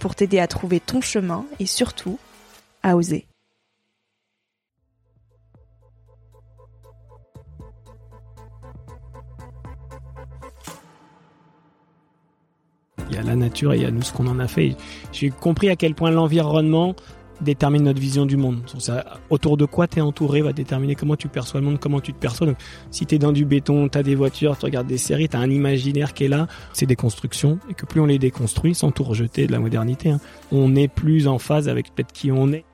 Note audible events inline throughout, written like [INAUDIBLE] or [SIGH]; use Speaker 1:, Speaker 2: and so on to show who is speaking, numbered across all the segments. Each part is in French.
Speaker 1: pour t'aider à trouver ton chemin et surtout à oser.
Speaker 2: Il y a la nature et il y a nous ce qu'on en a fait. J'ai compris à quel point l'environnement détermine notre vision du monde. Ça, autour de quoi tu es entouré va déterminer comment tu perçois le monde, comment tu te perçois. Donc, si tu es dans du béton, tu as des voitures, tu regardes des séries, tu as un imaginaire qui est là, c'est des constructions. Et que plus on les déconstruit, sans tout rejeter de la modernité, hein, on est plus en phase avec peut-être qui on est.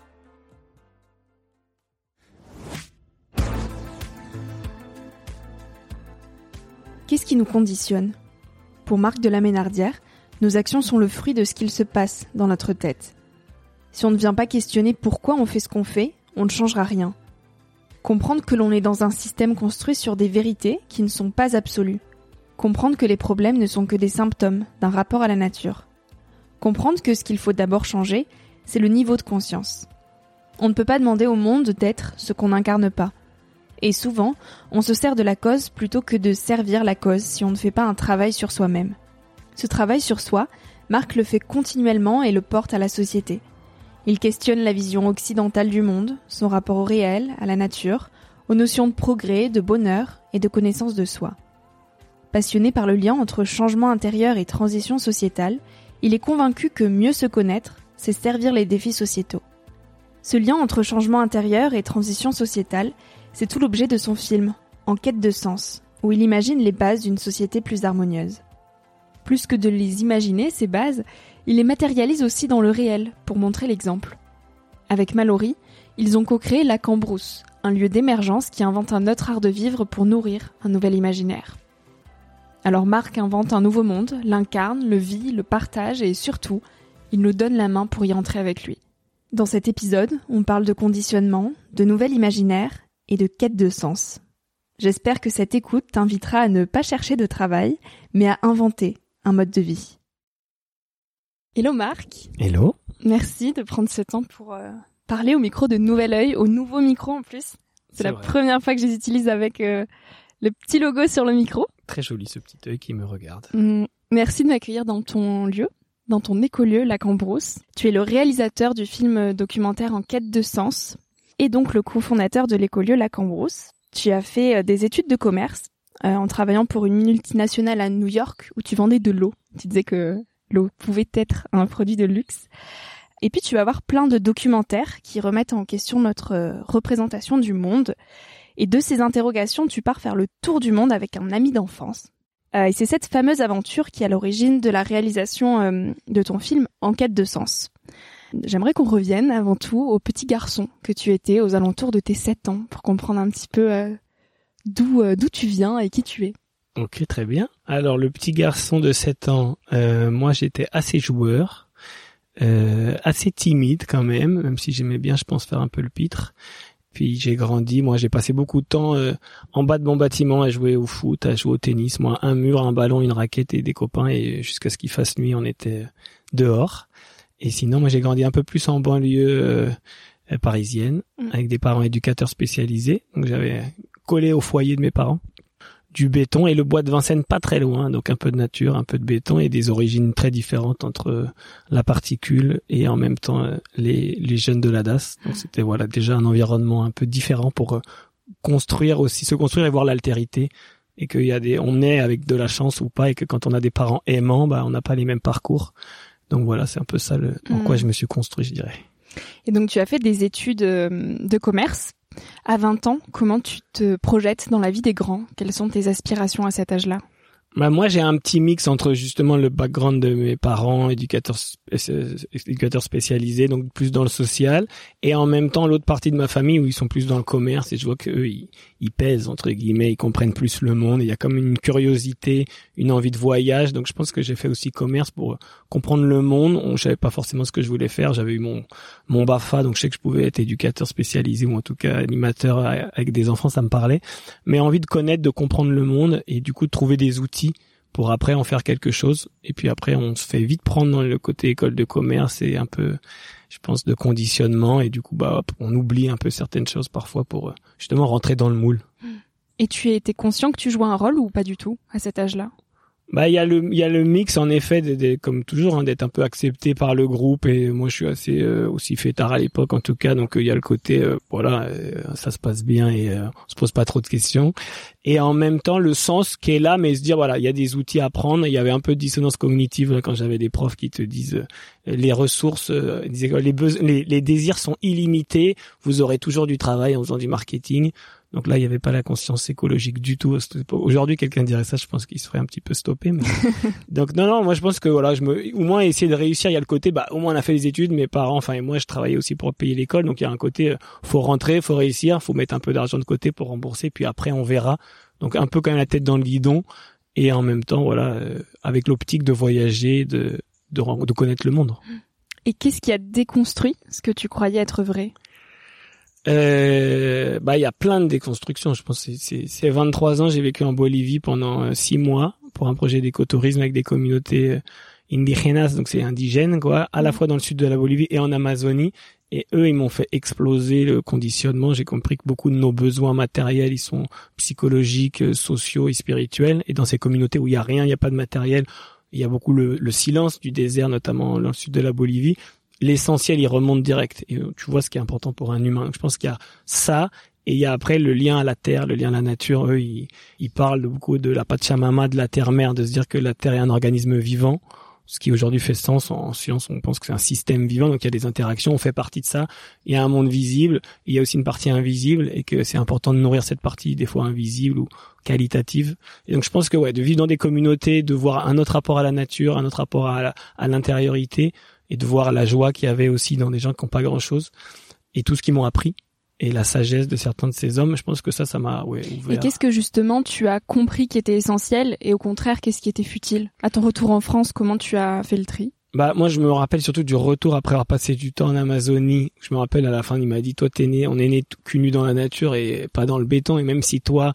Speaker 1: Qu'est-ce qui nous conditionne? Pour Marc de la Ménardière, nos actions sont le fruit de ce qu'il se passe dans notre tête. Si on ne vient pas questionner pourquoi on fait ce qu'on fait, on ne changera rien. Comprendre que l'on est dans un système construit sur des vérités qui ne sont pas absolues. Comprendre que les problèmes ne sont que des symptômes d'un rapport à la nature. Comprendre que ce qu'il faut d'abord changer, c'est le niveau de conscience. On ne peut pas demander au monde d'être ce qu'on n'incarne pas. Et souvent, on se sert de la cause plutôt que de servir la cause si on ne fait pas un travail sur soi-même. Ce travail sur soi, Marc le fait continuellement et le porte à la société. Il questionne la vision occidentale du monde, son rapport au réel, à la nature, aux notions de progrès, de bonheur et de connaissance de soi. Passionné par le lien entre changement intérieur et transition sociétale, il est convaincu que mieux se connaître, c'est servir les défis sociétaux. Ce lien entre changement intérieur et transition sociétale, c'est tout l'objet de son film, En quête de sens, où il imagine les bases d'une société plus harmonieuse. Plus que de les imaginer, ces bases, il les matérialise aussi dans le réel pour montrer l'exemple. Avec Mallory, ils ont co-créé la Cambrousse, un lieu d'émergence qui invente un autre art de vivre pour nourrir un nouvel imaginaire. Alors Marc invente un nouveau monde, l'incarne, le vit, le partage et surtout, il nous donne la main pour y entrer avec lui. Dans cet épisode, on parle de conditionnement, de nouvel imaginaire et de quête de sens. J'espère que cette écoute t'invitera à ne pas chercher de travail, mais à inventer un mode de vie. Hello Marc.
Speaker 2: Hello.
Speaker 1: Merci de prendre ce temps pour euh, parler au micro de Nouvel Oeil, au nouveau micro en plus. C'est la première fois que je les utilise avec euh, le petit logo sur le micro.
Speaker 2: Très joli ce petit œil qui me regarde.
Speaker 1: Mm, merci de m'accueillir dans ton lieu, dans ton écolieu, la Cambrousse. Tu es le réalisateur du film documentaire En quête de sens et donc le cofondateur de l'écolieu La Cambrousse. Tu as fait euh, des études de commerce en travaillant pour une multinationale à New York où tu vendais de l'eau. Tu disais que l'eau pouvait être un produit de luxe. Et puis tu vas avoir plein de documentaires qui remettent en question notre euh, représentation du monde. Et de ces interrogations, tu pars faire le tour du monde avec un ami d'enfance. Euh, et c'est cette fameuse aventure qui est à l'origine de la réalisation euh, de ton film Enquête de sens. J'aimerais qu'on revienne avant tout au petit garçon que tu étais aux alentours de tes 7 ans pour comprendre un petit peu d'où d'où tu viens et qui tu es.
Speaker 2: Ok, très bien. Alors le petit garçon de 7 ans, euh, moi j'étais assez joueur, euh, assez timide quand même, même si j'aimais bien, je pense, faire un peu le pitre. Puis j'ai grandi, moi j'ai passé beaucoup de temps euh, en bas de mon bâtiment à jouer au foot, à jouer au tennis. Moi, un mur, un ballon, une raquette et des copains, et jusqu'à ce qu'il fasse nuit, on était dehors. Et sinon, moi j'ai grandi un peu plus en banlieue parisienne, mm. avec des parents éducateurs spécialisés. Donc j'avais collé au foyer de mes parents du béton et le bois de Vincennes pas très loin, donc un peu de nature, un peu de béton et des origines très différentes entre euh, la particule et en même temps euh, les, les jeunes de la DAS. Donc c'était voilà déjà un environnement un peu différent pour euh, construire aussi, se construire et voir l'altérité et qu'il y a des, on est avec de la chance ou pas et que quand on a des parents aimants, bah on n'a pas les mêmes parcours. Donc voilà, c'est un peu ça le, en quoi mm. je me suis construit, je dirais.
Speaker 1: Et donc tu as fait des études de commerce à 20 ans, comment tu te projettes dans la vie des grands? Quelles sont tes aspirations à cet âge-là?
Speaker 2: Bah moi j'ai un petit mix entre justement le background de mes parents éducateurs spécialisés donc plus dans le social et en même temps l'autre partie de ma famille où ils sont plus dans le commerce et je vois que eux ils, ils pèsent entre guillemets ils comprennent plus le monde il y a comme une curiosité une envie de voyage donc je pense que j'ai fait aussi commerce pour comprendre le monde. On savais pas forcément ce que je voulais faire j'avais eu mon mon Bafa donc je sais que je pouvais être éducateur spécialisé ou en tout cas animateur avec des enfants ça me parlait mais envie de connaître de comprendre le monde et du coup de trouver des outils pour après en faire quelque chose. Et puis après, on se fait vite prendre dans le côté école de commerce et un peu, je pense, de conditionnement. Et du coup, bah, on oublie un peu certaines choses parfois pour euh, justement rentrer dans le moule.
Speaker 1: Et tu étais conscient que tu jouais un rôle ou pas du tout à cet âge-là?
Speaker 2: Bah il y a le il y a le mix en effet de, comme toujours hein, d'être un peu accepté par le groupe. Et moi je suis assez euh, aussi tard à l'époque en tout cas. Donc il y a le côté euh, voilà euh, ça se passe bien et on se pose pas trop de questions. Et en même temps le sens qui est là mais se dire voilà il y a des outils à prendre. Il y avait un peu de dissonance cognitive quand j'avais des profs qui te disent les ressources les, les, les désirs sont illimités. Vous aurez toujours du travail en faisant du marketing donc là, il n'y avait pas la conscience écologique du tout. Aujourd'hui, quelqu'un dirait ça, je pense qu'il se ferait un petit peu stopper. Mais... [LAUGHS] Donc non, non, moi je pense que voilà, je me, au moins essayer de réussir. Il y a le côté, bah au moins on a fait les études. Mes parents, enfin et moi, je travaillais aussi pour payer l'école. Donc il y a un côté, euh, faut rentrer, faut réussir, faut mettre un peu d'argent de côté pour rembourser. Puis après, on verra. Donc un peu quand même la tête dans le guidon et en même temps, voilà, euh, avec l'optique de voyager, de, de de connaître le monde.
Speaker 1: Et qu'est-ce qui a déconstruit ce que tu croyais être vrai?
Speaker 2: Euh, bah il y a plein de déconstructions. Je pense c'est c'est 23 ans. J'ai vécu en Bolivie pendant 6 euh, mois pour un projet d'écotourisme avec des communautés euh, indigènes, donc c'est indigène quoi, à la mm. fois dans le sud de la Bolivie et en Amazonie. Et eux, ils m'ont fait exploser le conditionnement. J'ai compris que beaucoup de nos besoins matériels, ils sont psychologiques, euh, sociaux et spirituels. Et dans ces communautés où il y a rien, il n'y a pas de matériel, il y a beaucoup le, le, silence du désert, notamment dans le sud de la Bolivie l'essentiel il remonte direct. Et euh, tu vois ce qui est important pour un humain. je pense qu'il y a ça et il y a après le lien à la terre, le lien à la nature. Eux, ils, parlent beaucoup de la Pachamama, de la terre-mère, de se dire que la terre est un organisme vivant. Ce qui aujourd'hui fait sens en science, on pense que c'est un système vivant, donc il y a des interactions, on fait partie de ça. Il y a un monde visible, il y a aussi une partie invisible, et que c'est important de nourrir cette partie, des fois invisible ou qualitative. Et donc je pense que ouais, de vivre dans des communautés, de voir un autre rapport à la nature, un autre rapport à l'intériorité, et de voir la joie qu'il y avait aussi dans des gens qui n'ont pas grand chose et tout ce qu'ils m'ont appris et la sagesse de certains de ces hommes, je pense que ça, ça m'a ouais, ouvert.
Speaker 1: Et qu'est-ce que justement tu as compris qui était essentiel et au contraire, qu'est-ce qui était futile? À ton retour en France, comment tu as fait le tri?
Speaker 2: Bah moi je me rappelle surtout du retour après avoir passé du temps en Amazonie. Je me rappelle à la fin il m'a dit toi t'es né, on est né cul nu dans la nature et pas dans le béton et même si toi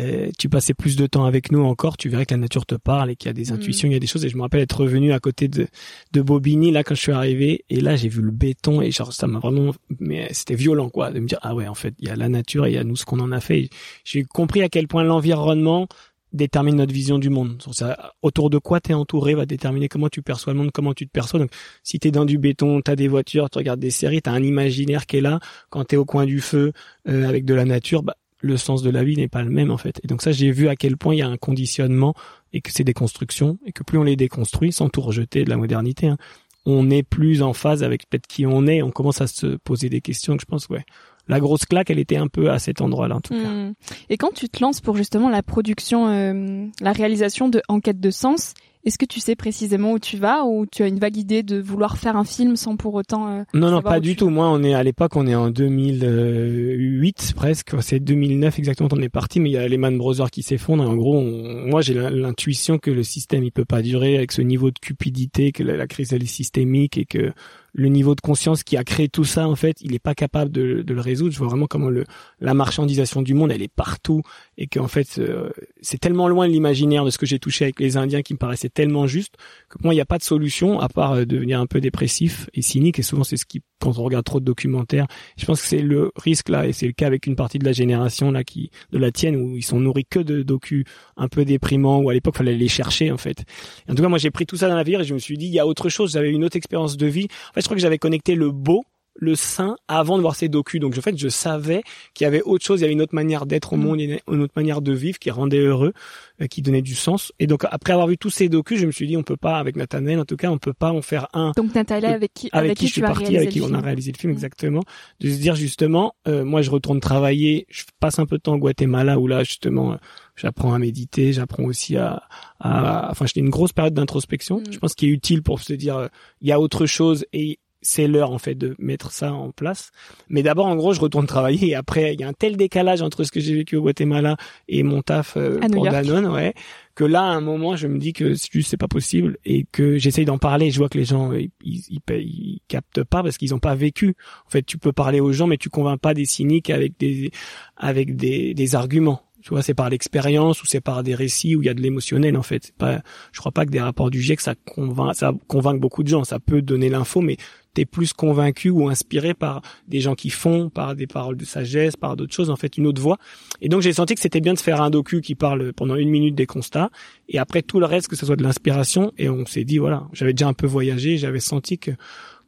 Speaker 2: euh, tu passais plus de temps avec nous encore, tu verrais que la nature te parle et qu'il y a des mm. intuitions, il y a des choses. Et je me rappelle être revenu à côté de, de Bobigny là quand je suis arrivé et là j'ai vu le béton et genre ça m'a vraiment, mais c'était violent quoi, de me dire ah ouais en fait il y a la nature et il y a nous ce qu'on en a fait. J'ai compris à quel point l'environnement détermine notre vision du monde. Ça, autour de quoi tu es entouré va déterminer comment tu perçois le monde, comment tu te perçois. Donc, si tu es dans du béton, tu as des voitures, tu regardes des séries, tu as un imaginaire qui est là. Quand tu es au coin du feu euh, avec de la nature, bah, le sens de la vie n'est pas le même en fait. Et donc ça, j'ai vu à quel point il y a un conditionnement et que c'est des constructions et que plus on les déconstruit, sans tout rejeter de la modernité, hein, on est plus en phase avec peut-être qui on est. On commence à se poser des questions. je pense ouais, la grosse claque, elle était un peu à cet endroit-là en tout cas. Hmm.
Speaker 1: Et quand tu te lances pour justement la production, euh, la réalisation de Enquête de sens, Est-ce que tu sais précisément où tu vas ou tu as une vague idée de vouloir faire un film sans pour autant euh,
Speaker 2: Non non, pas du tout. Moi, on est à l'époque, on est en 2008 presque, c'est 2009 exactement on est parti mais il y a les Man Brothers qui s'effondrent et en gros, moi j'ai l'intuition que le système il peut pas durer avec ce niveau de cupidité que la, la crise elle est systémique et que le niveau de conscience qui a créé tout ça, en fait, il n'est pas capable de, le résoudre. Je vois vraiment comment le, la marchandisation du monde, elle est partout et qu'en fait, euh, c'est tellement loin de l'imaginaire de ce que j'ai touché avec les Indiens qui me paraissait tellement juste que pour moi, il n'y a pas de solution à part euh, devenir un peu dépressif et cynique. Et souvent, c'est ce qui, quand on regarde trop de documentaires, je pense que c'est le risque là et c'est le cas avec une partie de la génération là qui, de la tienne, où ils sont nourris que de docus un peu déprimants où à l'époque, fallait les chercher en fait. en tout cas, moi, j'ai pris tout ça dans la vie et je me suis dit, il y a autre chose. J'avais une autre expérience de vie je crois que j'avais connecté le beau le saint avant de voir ces docus. Donc en fait, je savais qu'il y avait autre chose, il y avait une autre manière d'être au mm. monde, une autre manière de vivre qui rendait heureux, euh, qui donnait du sens. Et donc après avoir vu tous ces docus, je me suis dit on peut pas avec Nathanaël en tout cas, on peut pas en faire un.
Speaker 1: Donc Nathanaël avec qui
Speaker 2: avec, qui, je suis parti, avec qui on a réalisé le film mm. exactement, de se dire justement euh, moi je retourne travailler, je passe un peu de temps au Guatemala où là justement j'apprends à méditer, j'apprends aussi à, à enfin j'ai une grosse période d'introspection. Mm. Je pense qu'il est utile pour se dire euh, il y a autre chose et c'est l'heure en fait de mettre ça en place. Mais d'abord, en gros, je retourne travailler et après, il y a un tel décalage entre ce que j'ai vécu au Guatemala et mon taf euh, pour Danone, ouais, que là, à un moment, je me dis que juste c'est pas possible et que j'essaye d'en parler. Je vois que les gens ils, ils, ils, captent pas parce qu'ils ont pas vécu. En fait, tu peux parler aux gens, mais tu convaincs pas des cyniques avec des avec des, des arguments. Tu vois, c'est par l'expérience ou c'est par des récits où il y a de l'émotionnel en fait. Pas, je crois pas que des rapports du GIEC ça convainc, ça convainc beaucoup de gens. Ça peut donner l'info, mais t'es plus convaincu ou inspiré par des gens qui font, par des paroles de sagesse, par d'autres choses, en fait, une autre voix. Et donc j'ai senti que c'était bien de faire un docu qui parle pendant une minute des constats, et après tout le reste que ce soit de l'inspiration. Et on s'est dit voilà, j'avais déjà un peu voyagé, j'avais senti que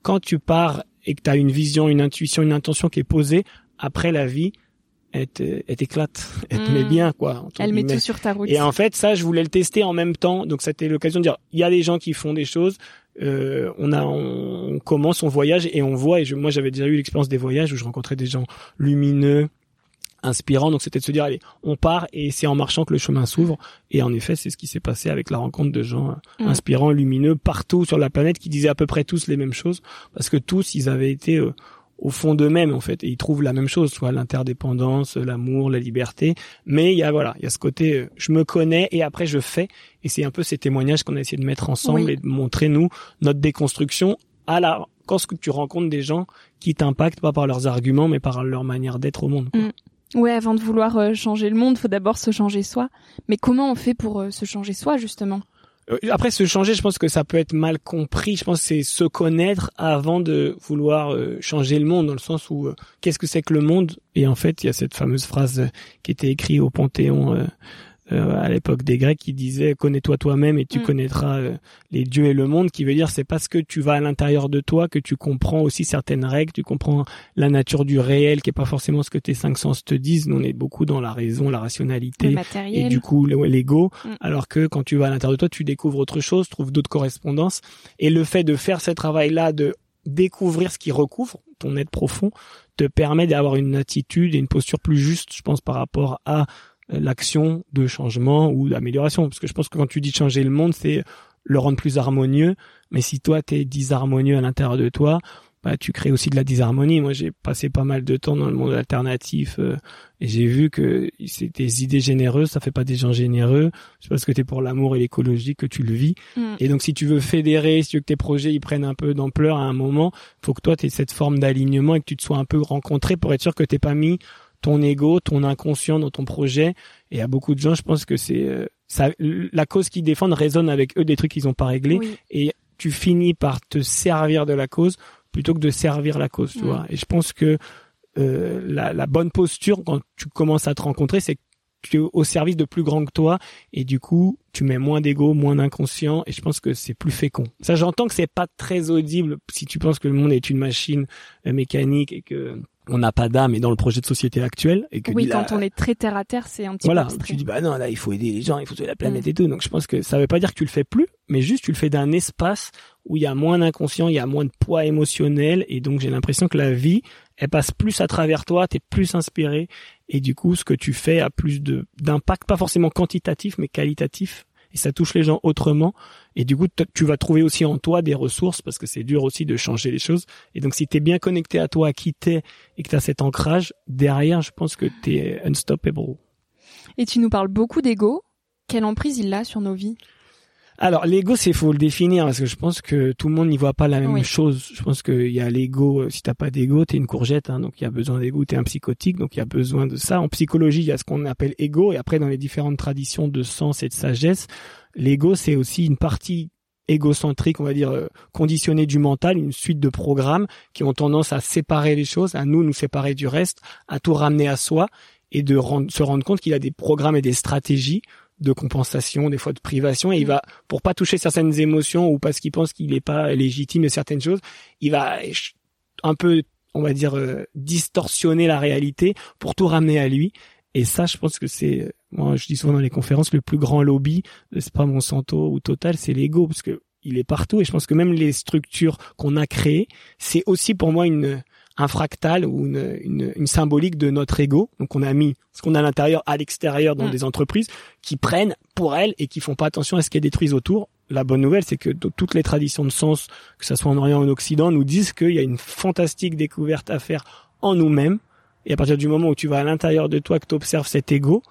Speaker 2: quand tu pars et que tu as une vision, une intuition, une intention qui est posée, après la vie, elle, t'éclate, [LAUGHS] elle te met hmm. bien quoi.
Speaker 1: Elle met tout sur ta route.
Speaker 2: Et en fait, ça, je voulais le tester en même temps, donc c'était l'occasion de dire, il y a des gens qui font des choses, euh, on a, on, commence, on voyage et on voit. Et je, moi, j'avais déjà eu l'expérience des voyages où je rencontrais des gens lumineux, inspirants. Donc c'était de se dire, allez, on part et c'est en marchant que le chemin s'ouvre. Et en effet, c'est ce qui s'est passé avec la rencontre de gens inspirants, lumineux, partout sur la planète, qui disaient à peu près tous les mêmes choses, parce que tous, ils avaient été euh, au fond d'eux-mêmes en fait et ils trouvent la même chose soit l'interdépendance l'amour la liberté mais il y a voilà il y a ce côté euh, je me connais et après je fais et c'est un peu ces témoignages qu'on a essayé de mettre ensemble et de montrer nous notre déconstruction à la quand tu rencontres des gens qui t'impactent pas par leurs arguments mais par leur manière d'être au monde quoi.
Speaker 1: Mm. Ouais, avant de vouloir euh, changer le monde, faut d'abord se changer soi. Mais comment on fait pour euh, se changer soi justement?
Speaker 2: Après, se changer, je pense que ça peut être mal compris. Je pense que c'est se connaître avant de vouloir euh, changer le monde, dans le sens où euh, qu'est-ce que c'est que le monde? Et en fait, il y a cette fameuse phrase qui était écrite au Panthéon euh, à l'époque des Grecs qui disait connais-toi toi-même et tu mm. connaîtras euh, les dieux et le monde, qui veut dire c'est parce que tu vas à l'intérieur de toi que tu comprends aussi certaines règles, tu comprends la nature du réel qui est pas forcément ce que tes cinq sens te disent. Nous, on est beaucoup dans la raison, la rationalité et du coup l'ego, mm. alors que quand tu vas à l'intérieur de toi, tu découvres autre chose, trouves d'autres correspondances et le fait de faire ce travail-là de découvrir ce qui recouvre ton être profond te permet d'avoir une attitude et une posture plus juste, je pense, par rapport à l'action de changement ou d'amélioration. Parce que je pense que quand tu dis changer le monde, c'est le rendre plus harmonieux. Mais si toi, tu es disharmonieux à l'intérieur de toi, bah, tu crées aussi de la disharmonie. Moi, j'ai passé pas mal de temps dans le monde alternatif euh, et j'ai vu que c'est des idées généreuses, ça fait pas des gens généreux. C'est parce que tu es pour l'amour et l'écologie que tu le vis. Mm. Et donc, si tu veux fédérer, si tu veux que tes projets ils prennent un peu d'ampleur à un moment, faut que toi, tu aies cette forme d'alignement et que tu te sois un peu rencontré pour être sûr que t'es pas mis ton ego, ton inconscient dans ton projet. Et à beaucoup de gens, je pense que c'est euh, ça, la cause qu'ils défendent résonne avec eux des trucs qu'ils n'ont pas réglés. Et tu finis par te servir de la cause plutôt que de servir la cause, tu vois. Et je pense que euh, la, la, bonne posture quand tu commences à te rencontrer, c'est que tu es au service de plus grand que toi et du coup tu mets moins d'ego, moins d'inconscient et je pense que c'est plus fécond. Ça j'entends que c'est pas très audible si tu penses que le monde est une machine euh, mécanique et que on n'a pas d'âme et dans le projet de société actuel et que
Speaker 1: oui quand on est très terre à terre c'est un petit
Speaker 2: voilà,
Speaker 1: peu
Speaker 2: tu dis bah non là il faut aider les gens il faut sauver la planète mm. et tout donc je pense que ça veut pas dire que tu le fais plus mais juste tu le fais d'un espace où il y a moins d'inconscient il y a moins de poids émotionnel et donc j'ai l'impression que la vie elle passe plus à travers toi t'es plus inspiré et du coup ce que tu fais a plus de d'impact pas forcément quantitatif mais qualitatif et ça touche les gens autrement. Et du coup, tu vas trouver aussi en toi des ressources parce que c'est dur aussi de changer les choses. Et donc, si tu es bien connecté à toi, à qui t'es et que tu as cet ancrage, derrière, je pense que tu es unstoppable.
Speaker 1: Et tu nous parles beaucoup d'ego. Quelle emprise il a sur nos vies?
Speaker 2: Alors l'ego, c'est faut le définir parce que je pense que tout le monde n'y voit pas la même chose. Je pense qu'il y a l'ego. Si t'as pas d'ego, t'es une courgette. Hein, donc il y a besoin d'ego. T'es un psychotique. Donc il y a besoin de ça. En psychologie, il y a ce qu'on appelle ego. Et après, dans les différentes traditions de sens et de sagesse, l'ego, c'est aussi une partie égocentrique, on va dire, euh, conditionnée du mental, une suite de programmes qui ont tendance à séparer les choses, à nous nous séparer du reste, à tout ramener à soi et de se rendre compte qu'il a des programmes et des stratégies de compensation, des fois de privation, et il mm. va, pour pas toucher certaines émotions ou parce qu'il pense qu'il n'est pas légitime de certaines choses, il va un peu, on va dire, euh, distorsionner la réalité pour tout ramener à lui. Et ça, je pense que c'est, moi, je dis souvent dans les conférences, le plus grand lobby, c'est pas Monsanto ou Total, c'est l'ego, parce que il est partout. Et je pense que même les structures qu'on a créées, c'est aussi pour moi une, un fractal ou une, une, une, symbolique de notre ego. Donc on a mis ce qu'on a à l'intérieur à l'extérieur dans mm. des entreprises qui prennent pour elles et qui font pas attention à ce qu'elles détruisent autour. La bonne nouvelle, c'est que toutes les traditions de sens, que ce soit en Orient ou en Occident, nous disent qu'il y a une fantastique découverte à faire en nous-mêmes. Et à partir du moment où tu vas à l'intérieur de toi, que tu observes cet ego,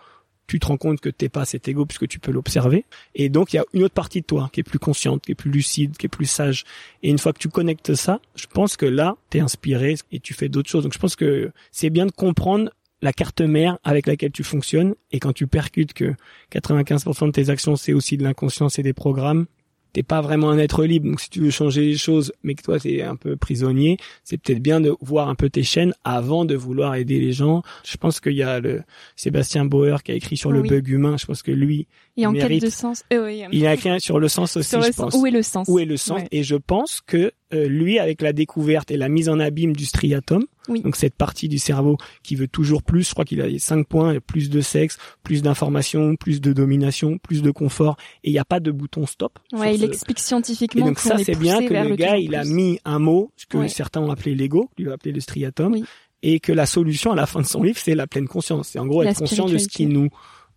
Speaker 2: tu te rends compte que t'es pas cet ego puisque tu peux l'observer. Et donc il y a une autre partie de toi qui est plus consciente, qui est plus lucide, qui est plus sage. Et une fois que tu connectes ça, je pense que là, t'es inspiré et tu fais d'autres choses. Donc je pense que c'est bien de comprendre la carte mère avec laquelle tu fonctionnes et quand tu percutes que 95% de tes actions c'est aussi de l'inconscience et des programmes, t'es pas vraiment un être libre. Donc si tu veux changer les choses, mais que toi t'es un peu prisonnier, c'est peut-être bien de voir un peu tes chaînes avant de vouloir aider les gens. Je pense qu'il y a le Sébastien Bauer qui a écrit sur le bug humain. Je pense que lui,
Speaker 1: il en quête de sens. Euh,
Speaker 2: il a écrit sur le sens aussi, je pense.
Speaker 1: Où est le sens
Speaker 2: Où est le sens? Et je pense que euh, lui, avec la découverte et la mise en abîme du striatum, donc cette partie du cerveau qui veut toujours plus, je crois qu'il a cinq points, plus de sexe, plus d'information, plus de domination, plus de confort, et il n'y a pas de bouton stop.
Speaker 1: Ouais, il explique scientifiquement.
Speaker 2: Et donc ça, c'est bien que le, gars, il a mis un mot, ce que certains ont appelé l'ego, lui a appelé le striatum, et que la solution à la fin de son livre, c'est la pleine conscience. C'est en gros être conscient de ce qui nous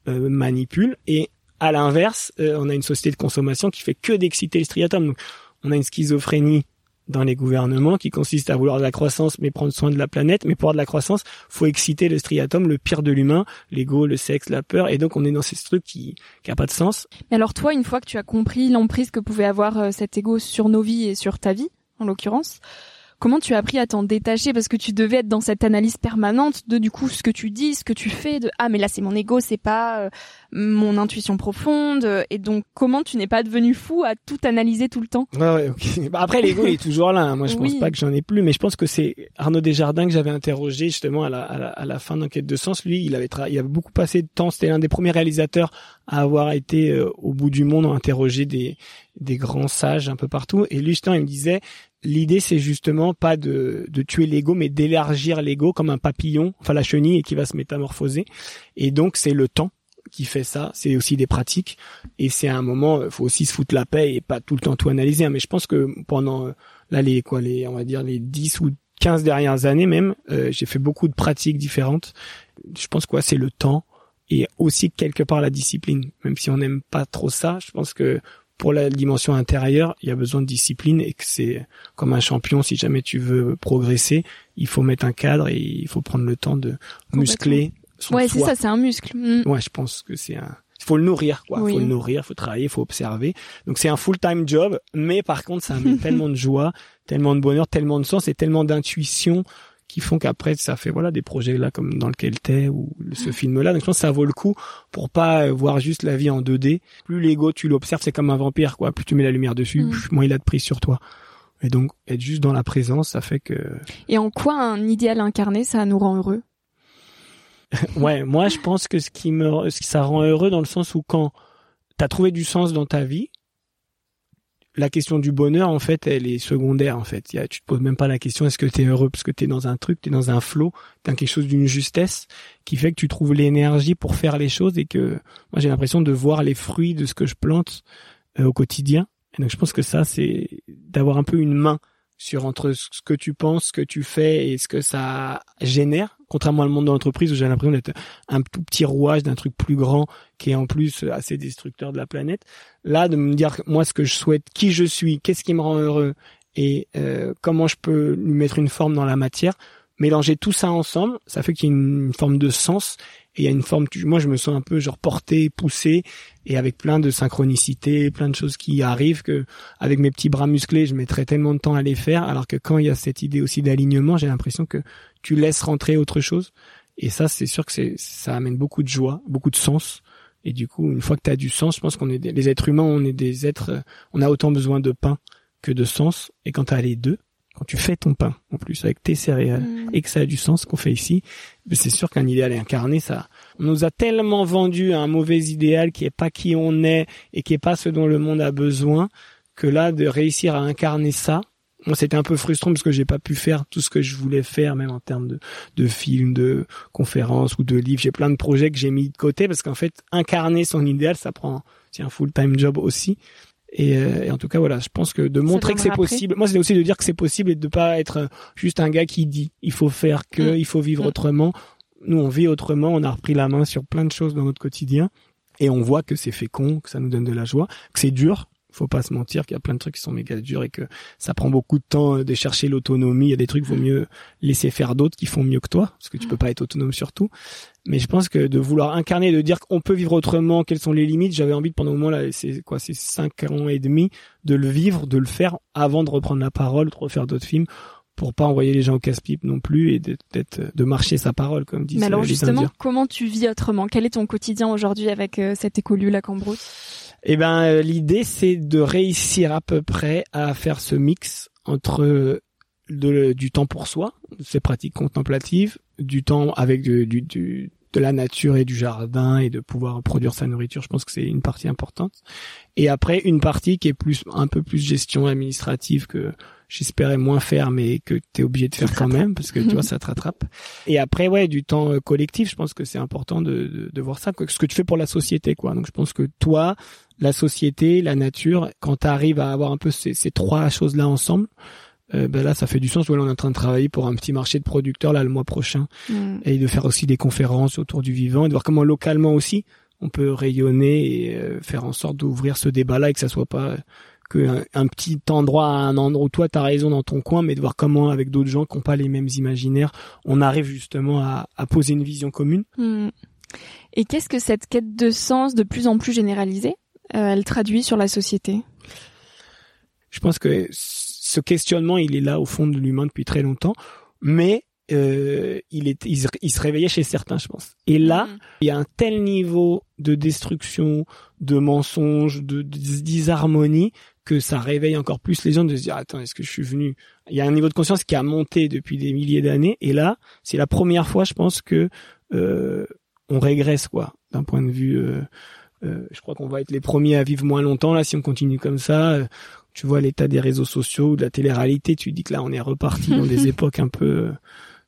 Speaker 2: euh, manipule et à l'inverse, euh, on a une société de consommation qui fait que d'exciter le striatum. Donc, on a une schizophrénie dans les gouvernements qui consiste à vouloir de la croissance mais prendre soin de la planète. Mais pour avoir de la croissance, faut exciter le striatum, le pire de l'humain, l'ego, le sexe, la peur. Et donc on est dans ces trucs qui qui a pas de sens.
Speaker 1: Mais alors toi, une fois que tu as compris l'emprise que pouvait avoir euh, cet ego sur nos vies et sur ta vie, en l'occurrence, Comment tu as appris à t'en détacher? Parce que tu devais être dans cette analyse permanente de du coup ce que tu dis, ce que tu fais, de ah mais là c'est mon ego, c'est pas euh, mon intuition profonde et donc comment tu n'es pas devenu fou à tout analyser tout le temps?
Speaker 2: Ouais, ouais, okay. [LAUGHS] bah Après l'ego il est toujours là. Hein. Moi je pense pas que j'en ai plus, mais je pense que c'est Arnaud Desjardins que j'avais interrogé justement à la, à la, à la fin d'enquête de sens. Lui il avait il avait beaucoup passé de temps. C'était l'un des premiers réalisateurs à avoir été euh, au bout du monde, à interroger des des grands sages un peu partout. Et lui justement il me disait L'idée, c'est justement pas de, de tuer l'ego, mais d'élargir l'ego comme un papillon, enfin la chenille, et qui va se métamorphoser. Et donc, c'est le temps qui fait ça. C'est aussi des pratiques. Et c'est un moment, il faut aussi se foutre la paix et pas tout le temps tout analyser. Hein. Mais je pense que pendant, là, les, quoi, les, on va dire, les 10 ou 15 dernières années même, euh, j'ai fait beaucoup de pratiques différentes. Je pense quoi, c'est le temps et aussi quelque part la discipline. Même si on n'aime pas trop ça, je pense que pour la dimension intérieure, il y a besoin de discipline et que c'est comme un champion, si jamais tu veux progresser, il faut mettre un cadre et il faut prendre le temps de muscler son
Speaker 1: Ouais, c'est ça, c'est un muscle.
Speaker 2: Mm. Ouais, je pense que c'est un il faut le nourrir quoi, il faut le nourrir, faut travailler, faut observer. Donc c'est un full-time job, mais par contre ça amène [LAUGHS] tellement de joie, tellement de bonheur, tellement de sens et tellement d'intuition qui font qu'après ça fait voilà des projets là comme dans lequel t'es ou ce film là donc je pense que ça vaut le coup pour pas voir juste la vie en 2D plus l'ego tu l'observes c'est comme un vampire quoi. Plus tu mets la lumière dessus mm. moins il a de prise sur toi. Et donc être juste dans la présence ça fait que
Speaker 1: et en quoi un idéal incarné ça nous rend heureux? [LAUGHS]
Speaker 2: Ouais moi je pense que ce qui me ce qui ça rend heureux dans le sens où quand t'as trouvé du sens dans ta vie la question du bonheur, en fait, elle est secondaire, en fait. tu te poses même pas la question est-ce que tu es heureux parce que tu es dans un truc, tu es dans un flot, tu quelque chose d'une justesse qui fait que tu trouves l'énergie pour faire les choses et que moi j'ai l'impression de voir les fruits de ce que je plante euh, au quotidien. Et donc je pense que ça, c'est d'avoir un peu une main sur entre ce que tu penses, ce que tu fais et ce que ça génère. Contrairement le monde de l'entreprise où j'ai l'impression d'être un tout petit rouage d'un truc plus grand qui est en plus assez destructeur de la planète. Là, de me dire moi ce que je souhaite, qui je suis, qu'est-ce qui me rend heureux et euh, comment je peux lui mettre une forme dans la matière. Mélanger tout ça ensemble, ça fait qu'il y a une forme de sens et il y a une forme moi je me sens un peu genre porté poussé et avec plein de synchronicité plein de choses qui arrivent que avec mes petits bras musclés je mettrais tellement de temps à les faire. Alors que quand il y a cette idée aussi d'alignement j'ai l'impression que tu laisses rentrer autre chose. Et ça c'est sûr que c'est ça amène beaucoup de joie beaucoup de sens. Et du coup une fois que tu as du sens je pense qu'on est des, les êtres humains on est des êtres on a autant besoin de pain que de sens. Et quand tu as les deux quand tu fais ton pain en plus avec tes céréales mm. et que ça a du sens qu'on fait ici, c'est sûr qu'un idéal incarné, ça, on nous a tellement vendu un mauvais idéal qui est pas qui on est et qui est pas ce dont le monde a besoin que là de réussir à incarner ça, moi c'était un peu frustrant parce que j'ai pas pu faire tout ce que je voulais faire même en termes de de films, de conférences ou de livres. J'ai plein de projets que j'ai mis de côté parce qu'en fait incarner son idéal, ça prend c'est un full time job aussi. Euh, et, en tout cas, voilà, je pense que de montrer que c'est possible. Moi, c'est aussi de dire que c'est possible et de pas être juste un gars qui dit il faut faire que, mm. il faut vivre mm. autrement. Nous, on vit autrement. On a repris la main sur plein de choses dans notre quotidien et on voit que c'est fécond, que ça nous donne de la joie, que c'est dur, faut pas se mentir qu'il y a plein de trucs qui sont méga durs et que ça prend beaucoup de temps euh, de chercher l'autonomie. Il y a des trucs vaut mieux laisser faire d'autres qui font mieux que toi parce que tu peux pas être autonome sur tout. Mais je pense que de vouloir incarner, de dire qu'on peut vivre autrement, quelles sont les limites, j'avais envie de pendant un moment là, c'est quoi, c'est cinq ans et demi, de le vivre, de le faire avant de reprendre la parole, de refaire d'autres films pour pas envoyer les gens au casse-pipe non plus et d'être de marcher sa parole comme disent
Speaker 1: Mais alors justement, comment tu vis autrement? Quel est ton quotidien aujourd'hui avec euh, cette écolue la Cambrousse?
Speaker 2: Eh ben, euh, l'idée c'est de réussir à peu près à faire ce mix entre de, du temps pour soi, ces pratiques contemplatives, du temps avec du, du, de la nature et du jardin et de pouvoir produire sa nourriture. Je pense que c'est une partie importante. Et après, une partie qui est plus un peu plus gestion administrative que j'espérais moins faire, mais que tu es obligé de faire quand même, parce que tu vois, [LAUGHS] ça te rattrape. Et après, ouais, du temps euh, collectif, je pense que c'est important de, de, voir ça, ce que tu fais pour la société, quoi. Donc je pense que toi, la société, la nature, quand tu arrives à avoir un peu ces, ces trois choses-là ensemble, euh, ben là ça fait du sens. Voilà, on est en train de travailler pour un petit marché de producteurs là le mois prochain mm. et de faire aussi des conférences autour du vivant et de voir comment localement aussi on peut rayonner et euh, faire en sorte d'ouvrir ce débat-là et que ça soit pas que un, petit endroit à un endroit où toi t'as raison dans ton coin, mais de voir comment avec d'autres gens qui n'ont pas les mêmes imaginaires, on arrive justement à, à poser une vision commune.
Speaker 1: Mm. Et qu'est-ce que cette quête de sens de plus en plus généralisée, elle traduit sur la société
Speaker 2: Je pense que ce questionnement, il est là au fond de l'humain depuis très longtemps, mais euh, il, est, il, se réveillait chez certains, je pense. Et là, mm. il y a un tel niveau de destruction, de mensonges, de, de disharmonie que ça réveille encore plus les gens de se dire attends est-ce que je suis venu? Il y a un niveau de conscience qui a monté depuis des milliers d'années et là c'est la première fois je pense que euh, on régresse quoi d'un point de vue euh, euh, je crois qu'on va être les premiers à vivre moins longtemps là si on continue comme ça tu vois l'état des réseaux sociaux, de la télé-réalité, tu dis que là on est reparti dans des [LAUGHS] époques un peu euh,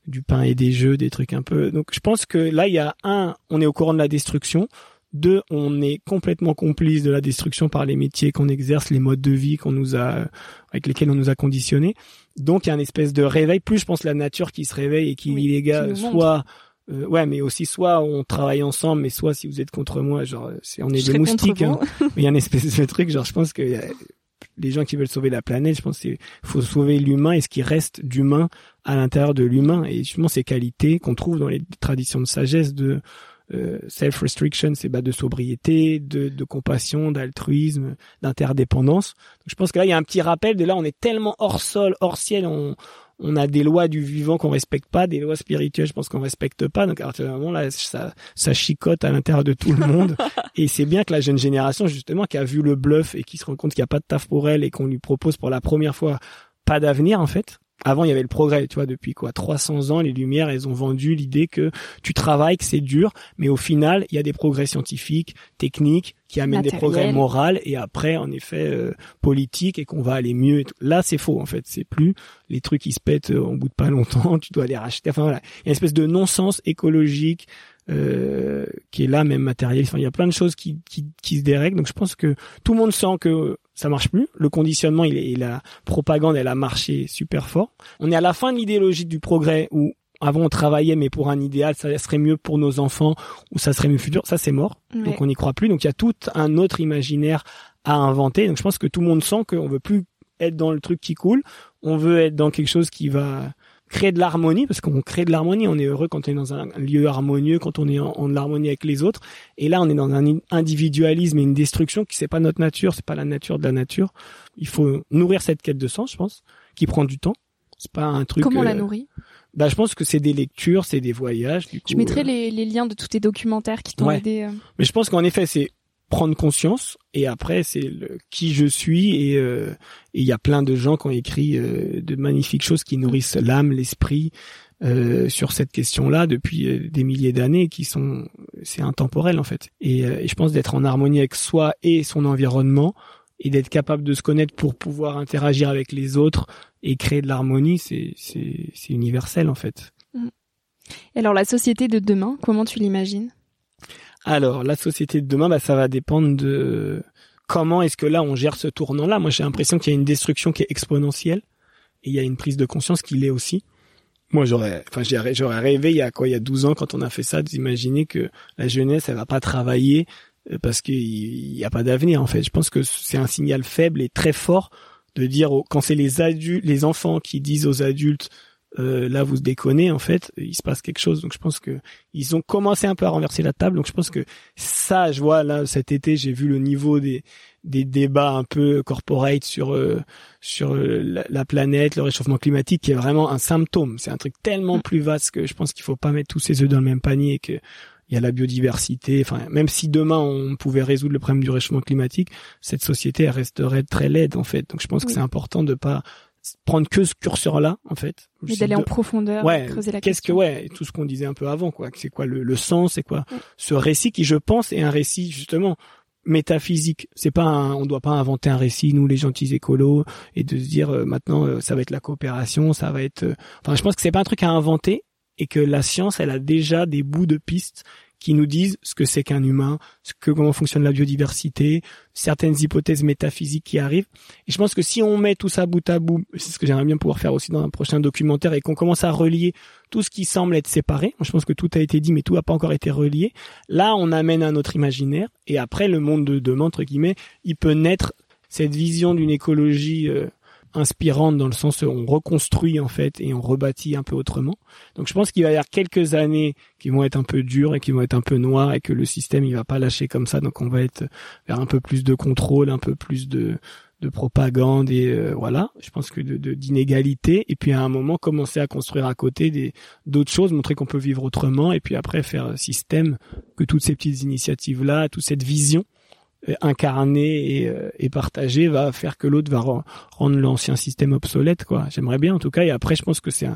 Speaker 2: du pain et des jeux, des trucs un peu. Donc je pense que là il y a un, on est au courant de la destruction. Deux, on est complètement complice de la destruction par les métiers qu'on exerce, les modes de vie qu'on nous a, avec lesquels on nous a conditionnés. Donc il y a une espèce de réveil. Plus je pense la nature qui se réveille et qui dit les gars, soit euh, ouais, mais aussi soit on travaille ensemble, mais soit si vous êtes contre moi, genre, c'est on est des moustiques. Hein. [LAUGHS] il y a une espèce de truc, genre, je pense que les gens qui veulent sauver la planète, je pense qu'il faut sauver l'humain et ce qui reste d'humain à l'intérieur de l'humain. Et justement, ces qualités qu'on trouve dans les traditions de sagesse de euh, self-restriction, c'est bah, de sobriété, de, de compassion, d'altruisme, d'interdépendance. Je pense que là, il y a un petit rappel de là, on est tellement hors sol, hors ciel, on, on a des lois du vivant qu'on respecte pas, des lois spirituelles, je pense qu'on respecte pas. Donc à partir moment là, ça, ça chicote à l'intérieur de tout le monde. [LAUGHS] et c'est bien que la jeune génération, justement, qui a vu le bluff et qui se rend compte qu'il n'y a pas de taf pour elle et qu'on lui propose pour la première fois pas d'avenir en fait, avant, il y avait le progrès, tu vois, depuis quoi 300 ans, les Lumières, elles ont vendu l'idée que tu travailles, que c'est dur, mais au final, il y a des progrès scientifiques, techniques, qui amènent des progrès moraux, et après, en effet, euh, politiques, et qu'on va aller mieux. Là, c'est faux, en fait. C'est plus les trucs qui se pètent euh, au bout de pas longtemps, [LAUGHS] tu dois les racheter. Enfin, voilà. Il y a une espèce de non-sens écologique, euh, qui est là, même matériel. Enfin, il y a plein de choses qui, qui, qui se dérèglent. Donc, je pense que tout le monde sent que ça marche plus. Le conditionnement il et la propagande, elle a marché super fort. On est à la fin de l'idéologie du progrès où avant on travaillait mais pour un idéal, ça serait mieux pour nos enfants ou ça serait mieux futur. Ça c'est mort. Donc on n'y croit plus. Donc il y a tout un autre imaginaire à inventer. Donc je pense que tout le monde sent qu'on veut plus être dans le truc qui coule. On veut être dans quelque chose qui va créer de l'harmonie parce qu'on crée de l'harmonie. On est heureux quand on est dans un lieu harmonieux, quand on est en, en harmonie avec les autres. Et là, on est dans un individualisme et une destruction qui c'est pas notre nature, c'est pas la nature de la nature. Il faut nourrir cette quête de sens, je pense, qui prend du temps. C'est pas un truc.
Speaker 1: Comment
Speaker 2: euh,
Speaker 1: la nourrit?
Speaker 2: Bah, je pense que c'est des lectures, c'est des voyages. Du coup,
Speaker 1: Je mettrai
Speaker 2: euh,
Speaker 1: les, les liens de tous tes documentaires qui t'ont
Speaker 2: Ouais.
Speaker 1: aidé. euh.
Speaker 2: Mais je pense qu'en effet, c'est prendre conscience et après c'est qui je suis et euh, il y a plein de gens qui ont écrit euh, de magnifiques choses qui nourrissent l'âme, l'esprit euh, sur cette question-là depuis euh, des milliers d'années qui sont c'est intemporel en fait. Et, euh, et je pense d'être en harmonie avec soi et son environnement et d'être capable de se connaître pour pouvoir interagir avec les autres et créer de l'harmonie, c'est c'est universel en fait.
Speaker 1: Alors la société de demain, comment tu l'imagines?
Speaker 2: Alors, la société de demain, bah, ça va dépendre de comment est-ce que là on gère ce tournant-là. Moi, j'ai l'impression qu'il y a une destruction qui est exponentielle et il y a une prise de conscience qui l'est aussi. Moi, j'aurais, enfin, j'aurais rêvé il y a quoi, il y a 12 ans quand on a fait ça, d'imaginer que la jeunesse, elle va pas travailler euh, parce qu'il y a pas d'avenir en fait. Je pense que c'est un signal faible et très fort de dire quand c'est les adultes, les enfants qui disent aux adultes euh, là vous déconnez en fait, il se passe quelque chose. Donc je pense que ils ont commencé un peu à renverser la table. Donc je pense que ça, je vois là cet été, j'ai vu le niveau des des débats un peu corporate sur euh, sur euh, la, la planète, le réchauffement climatique, qui est vraiment un symptôme. C'est un truc tellement plus vaste que je pense qu'il faut pas mettre tous ses œufs dans le même panier et que il y a la biodiversité. Enfin, même si demain on pouvait résoudre le problème du réchauffement climatique, cette société elle resterait très laide en fait. Donc je pense que c'est important de pas prendre que ce curseur-là en fait.
Speaker 1: Et d'aller
Speaker 2: de-
Speaker 1: en profondeur,
Speaker 2: ouais,
Speaker 1: creuser la
Speaker 2: qu'est-ce que ouais, tout ce qu'on disait un peu avant quoi, c'est quoi le, le sens, c'est quoi
Speaker 1: Ouais.
Speaker 2: ce récit qui je pense est un récit justement métaphysique. C'est pas un, on doit pas inventer un récit nous les gentils écolos et de se dire euh, maintenant euh, ça va être la coopération, ça va être euh, enfin je pense que c'est pas un truc à inventer et que la science elle a déjà des bouts de pistes qui nous disent ce que c'est qu'un humain, ce que comment fonctionne la biodiversité, certaines hypothèses métaphysiques qui arrivent. Et je pense que si on met tout ça bout à bout, c'est ce que j'aimerais bien pouvoir faire aussi dans un prochain documentaire, et qu'on commence à relier tout ce qui semble être séparé, je pense que tout a été dit, mais tout n'a pas encore été relié, là on amène un autre imaginaire, et après le monde de demain, entre guillemets, il peut naître cette vision d'une écologie euh, inspirante dans le sens où on reconstruit en fait et on rebâtit un peu autrement. Donc je pense qu'il va y avoir quelques années qui vont être un peu dures et qui vont être un peu noires et que le système il va pas lâcher comme ça. Donc on va être vers un peu plus de contrôle, un peu plus de de propagande et euh, voilà. Je pense que de d'inégalité et puis à un moment commencer à construire à côté des d'autres choses, montrer qu'on peut vivre autrement et puis après faire un système que toutes ces petites initiatives là, toute cette vision euh, incarnée et, euh, et partagée va faire que l'autre va ren- rendre l'ancien système obsolète quoi. J'aimerais bien en tout cas. Et après je pense que c'est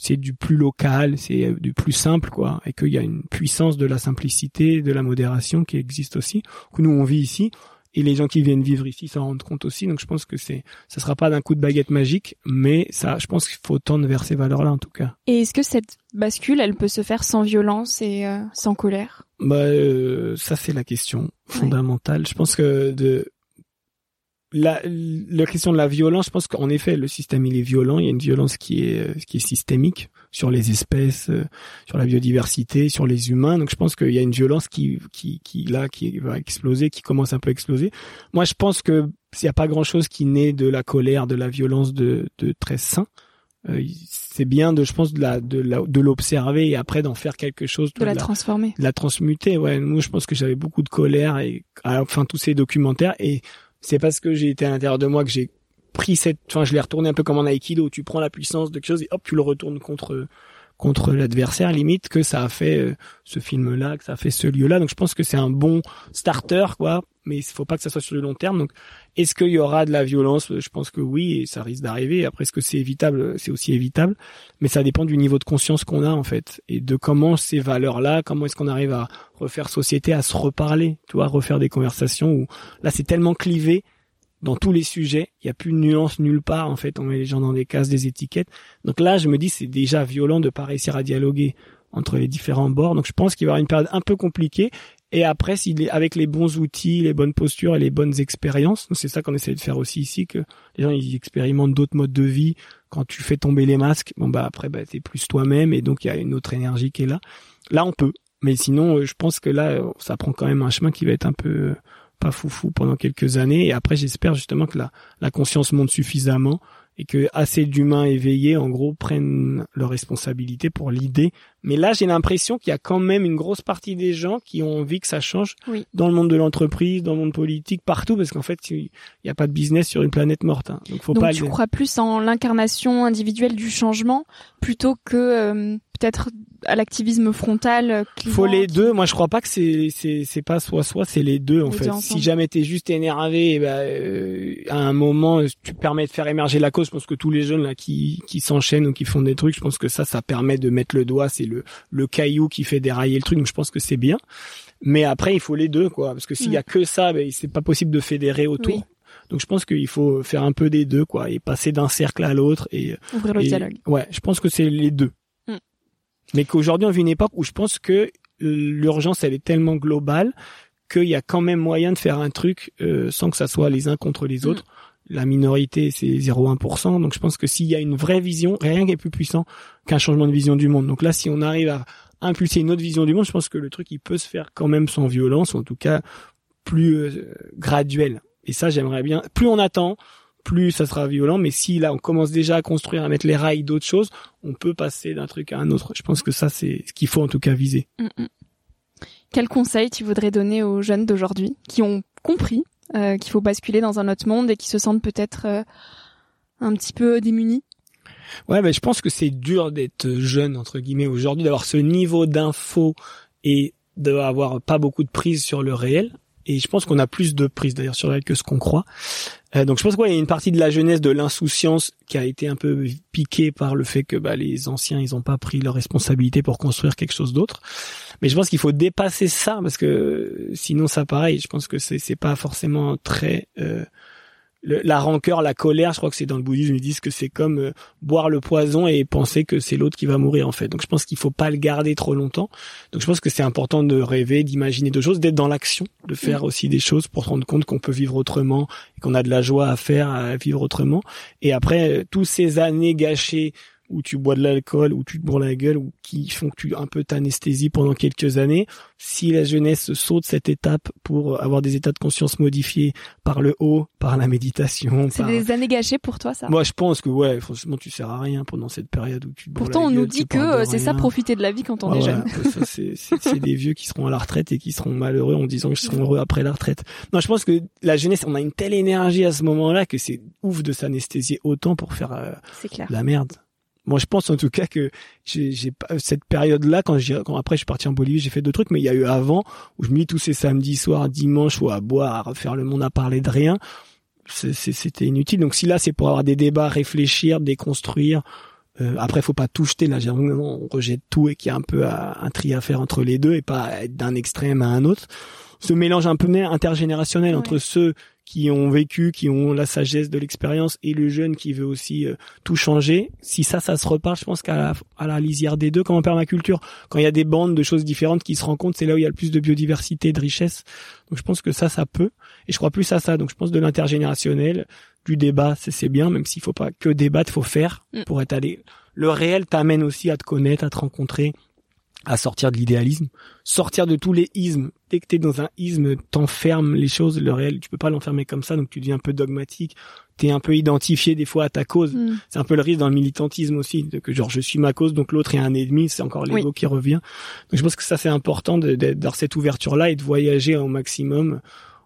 Speaker 2: c'est du plus local, c'est euh, du plus simple quoi. Et qu'il y a une puissance de la simplicité, de la modération qui existe aussi que nous on vit ici et les gens qui viennent vivre ici s'en rendent compte aussi donc je pense que c'est ça sera pas d'un coup de baguette magique mais ça je pense qu'il faut tendre vers ces valeurs là en tout cas.
Speaker 1: Et est-ce que cette bascule, elle peut se faire sans violence et euh, sans colère?
Speaker 2: Bah euh, ça c'est la question fondamentale. Je pense que de la, la question de la violence, je pense qu'en effet le système il est violent. Il y a une violence qui est euh, qui est systémique sur les espèces, euh, sur la biodiversité, sur les humains. Donc je pense qu'il y a une violence qui qui qui là qui va exploser, qui commence un peu à exploser. Moi je pense que s'il n'y a pas grand chose qui naît de la colère, de la violence de de très sain. Euh, c'est bien de je pense de la de la de l'observer et après d'en faire quelque chose
Speaker 1: De la transformer
Speaker 2: de la transmuter. Ouais, moi je pense que j'avais beaucoup de colère et enfin tous ces documentaires et c'est parce que j'ai été à l'intérieur de moi que j'ai pris cette, enfin je l'ai retourné un peu comme en aikido. Tu prends la puissance de quelque chose et hop tu le retournes contre contre l'adversaire. Limite que ça a fait euh, ce film là que ça a fait ce lieu là donc je pense que c'est un bon starter quoi mais il faut pas que ça soit sur le long terme. Donc est-ce qu'il y aura de la violence? Je pense que oui et ça risque d'arriver. Après est-ce que c'est évitable? C'est aussi évitable. Mais ça dépend du niveau de conscience qu'on a en fait et de comment ces valeurs là comment est-ce qu'on arrive à refaire société à se reparler tu vois refaire des conversations où là c'est tellement clivé dans tous les sujets, il y a plus de nuance nulle part en fait, on met les gens dans des cases, des étiquettes. Donc là, je me dis c'est déjà violent de pas réussir à dialoguer entre les différents bords. Donc je pense qu'il va y avoir une période un peu compliquée Et après, s'il avec les bons outils, les bonnes postures et les bonnes expériences, c'est ça qu'on essaie de faire aussi ici, que les gens ils expérimentent d'autres modes de vie. Quand tu fais tomber les masques, bon bah après bah t'es plus toi-même et donc il y a une autre énergie qui est là. Là on peut, mais sinon euh, je pense que là ça prend quand même un chemin qui va être un peu euh, pas foufou pendant quelques années. Et après j'espère justement que la, la conscience monte suffisamment et que assez d'humains éveillés, en gros, prennent leurs responsabilités pour l'idée. Mais là, j'ai l'impression qu'il y a quand même une grosse partie des gens qui ont envie que ça change dans le monde de l'entreprise, dans le monde politique, partout, parce qu'en fait, il n'y a pas de business sur une planète morte. Hein.
Speaker 1: Donc, faut Donc tu crois plus en l'incarnation individuelle du changement plutôt que euh, peut-être à l'activisme frontal.
Speaker 2: Il faut les deux. Moi, je crois pas que c'est c'est c'est pas soit soit, c'est les deux en fait. Si jamais t'es juste énervé, eh ben, euh, à un moment, tu permets de faire émerger la cause. Je pense que tous les jeunes là qui qui s'enchaînent ou qui font des trucs, je pense que ça, ça permet de mettre le doigt. C'est le le caillou qui fait dérailler le truc. Donc, je pense que c'est bien. Mais après, il faut les deux, quoi. Parce que s'il y a mm. que ça, ben, c'est pas possible de fédérer autour. Donc je pense qu'il faut faire un peu des deux, quoi, et passer d'un cercle à l'autre et
Speaker 1: ouvrir le dialogue.
Speaker 2: Ouais, je pense que c'est les deux. Mais qu'aujourd'hui on vit une époque où je pense que l'urgence elle est tellement globale qu'il y a quand même moyen de faire un truc euh, sans que ça soit les uns contre les autres. Mm. La minorité c'est 0,1%, donc je pense que s'il y a une vraie vision, rien n'est plus puissant qu'un changement de vision du monde. Donc là, si on arrive à impulser une autre vision du monde, je pense que le truc il peut se faire quand même sans violence, en tout cas plus euh, graduel. Et ça, j'aimerais bien. Plus on attend, plus ça sera violent. Mais si là, on commence déjà à construire, à mettre les rails d'autres choses, on peut passer d'un truc à un autre. Je pense que ça, c'est ce qu'il faut en tout cas viser. Mm, mm.
Speaker 1: Quel conseil tu voudrais donner aux jeunes d'aujourd'hui qui ont compris qu'il faut basculer dans un autre monde et qui se sentent peut-être euh, un petit peu démunis.
Speaker 2: Ouais, mais je pense que c'est dur d'être jeune entre guillemets aujourd'hui, d'avoir ce niveau d'info et d'avoir pas beaucoup de prise sur le réel et je pense qu'on a plus de prise d'ailleurs sur elle que ce qu'on croit. Euh, donc je pense qu'il y a une partie de la jeunesse de l'insouciance qui a été un peu piquée par le fait que bah, les anciens ils ont pas pris leur responsabilité pour construire quelque chose d'autre. Mais je pense qu'il faut dépasser ça parce que sinon ça pareil. Je pense que c'est pas forcément très euh, la rancœur, la colère, je crois que c'est dans le bouddhisme, ils disent que c'est comme euh, boire le poison et penser que c'est l'autre qui va mourir en fait. Donc je pense qu'il faut pas le garder trop longtemps. Donc je pense que c'est important de rêver, d'imaginer d'autres choses, d'être dans l'action, de faire aussi des choses pour se rendre compte qu'on peut vivre autrement qu'on a de la joie à faire, à vivre autrement. Et après, euh, tous ces années gâchées où tu bois de l'alcool, où tu te bourres la gueule, ou qui font que tu un peu t'anesthésies pendant quelques années. Si la jeunesse saute cette étape pour avoir des états de conscience modifiés par le haut, par la méditation.
Speaker 1: C'est des années gâchées pour toi, ça?
Speaker 2: Moi, je pense que ouais, franchement, tu sers à rien pendant cette période où tu. Te
Speaker 1: Pourtant,
Speaker 2: on
Speaker 1: nous dit que c'est ça profiter de la vie quand on est jeune.
Speaker 2: c'est des vieux qui seront à la retraite et qui seront malheureux en disant qu'ils seront heureux après la retraite. Non, je pense que la jeunesse, on a une telle énergie à ce moment-là que c'est ouf de s'anesthésier autant pour faire euh, la merde. Moi, je pense en tout cas que j'ai cette période-là, quand, quand après je suis parti en Bolivie, j'ai fait d'autres trucs, mais il y a eu avant où je me dis tous ces samedis soirs, dimanches, ou à boire, à refaire le monde, à parler de rien. C'était inutile. Donc si là, c'est pour avoir des débats, réfléchir, déconstruire. Euh, après, faut pas tout jeter. Là, on rejette tout et qu'il y a un peu un tri à faire entre les deux et pas être d'un extrême à un autre. Ce mélange un peu intergénérationnel entre ceux qui ont vécu, qui ont la sagesse de l'expérience et le jeune qui veut aussi euh, tout changer. Si ça, ça se repart, je pense qu'à la, à la lisière des deux, comme en permaculture, quand il y a des bandes de choses différentes qui se rencontrent, c'est là où il y a le plus de biodiversité, de richesse. Donc je pense que ça, ça peut. Et je crois plus à ça. Donc je pense de l'intergénérationnel, du débat, c'est bien, même s'il faut pas que débattre, faut faire mm. pour être allé. Le réel t'amène aussi à te connaître, à te rencontrer, à sortir de l'idéalisme, sortir de tous les ismes. Dès que t'es dans un isme, t'enfermes les choses, le réel, tu peux pas l'enfermer comme ça, donc tu deviens un peu dogmatique, t'es un peu identifié des fois à ta cause. Mm. C'est un peu le risque dans le militantisme aussi, de que genre je suis ma cause, donc l'autre est un ennemi, c'est encore l'ego qui revient. Donc je pense que ça c'est important d'être dans cette ouverture-là et de voyager au maximum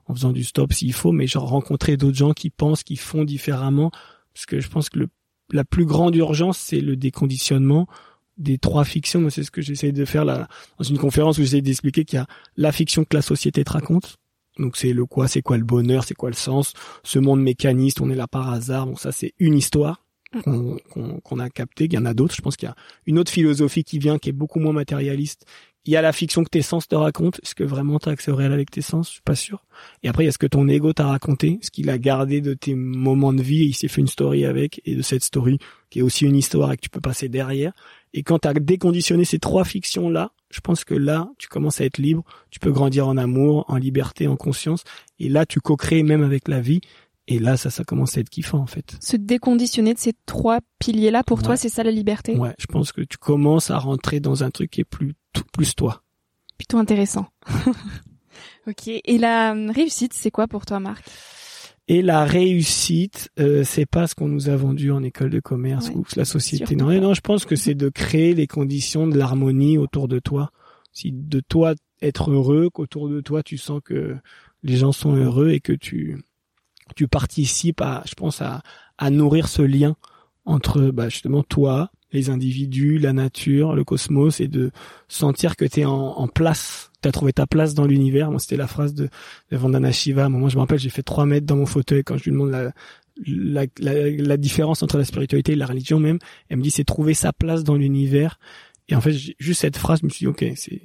Speaker 2: en faisant du stop s'il faut, mais genre rencontrer d'autres gens qui pensent, qui font différemment, parce que je pense que le, la plus grande urgence c'est le déconditionnement des trois fictions. c'est ce que j'essaie de faire là, dans une conférence où j'essaie d'expliquer qu'il y a la fiction que la société te raconte. Donc c'est le quoi, c'est quoi le bonheur, c'est quoi le sens, ce monde mécaniste, on est là par hasard. Bon, ça c'est une histoire qu'on a capté. Il y en a d'autres. Je pense qu'il y a une autre philosophie qui vient, qui est beaucoup moins matérialiste, il y a la fiction que tes sens te racontent. Est-ce que vraiment t'as accès au réel avec tes sens? Je suis pas sûr. Et après, il y a ce que ton ego t'a raconté, ce qu'il a gardé de tes moments de vie et il s'est fait une story avec et de cette story qui est aussi une histoire et que tu peux passer derrière. Et quand t'as déconditionné ces trois fictions-là, je pense que là, tu commences à être libre. Tu peux grandir en amour, en liberté, en conscience. Et là, tu co-crées même avec la vie. Et là, ça, ça commence à être kiffant, en fait.
Speaker 1: Se déconditionner de ces trois piliers-là, pour toi, c'est ça la liberté?
Speaker 2: Ouais, je pense que tu commences à rentrer dans un truc qui est plus plus toi.
Speaker 1: Plutôt intéressant. [LAUGHS] ok. Et la euh, réussite, c'est quoi pour toi, Marc?
Speaker 2: Et la réussite, euh, c'est pas ce qu'on nous a vendu en école de commerce ou la société. Non, non, je pense que c'est de créer les conditions de l'harmonie autour de toi. Si de toi être heureux, qu'autour de toi tu sens que les gens sont heureux et que tu tu participes à, je pense à à nourrir ce lien entre bah, justement toi, les individus, la nature, le cosmos, et de sentir que tu es en, en place, tu as trouvé ta place dans l'univers. Moi, c'était la phrase de, de Vandana Shiva. Moi, je me rappelle, j'ai fait trois mètres dans mon fauteuil quand je lui demande la, la, la, la, différence entre la spiritualité et la religion même. Elle me dit, c'est trouver sa place dans l'univers. Et en fait, juste cette phrase, je me suis dit, ok, c'est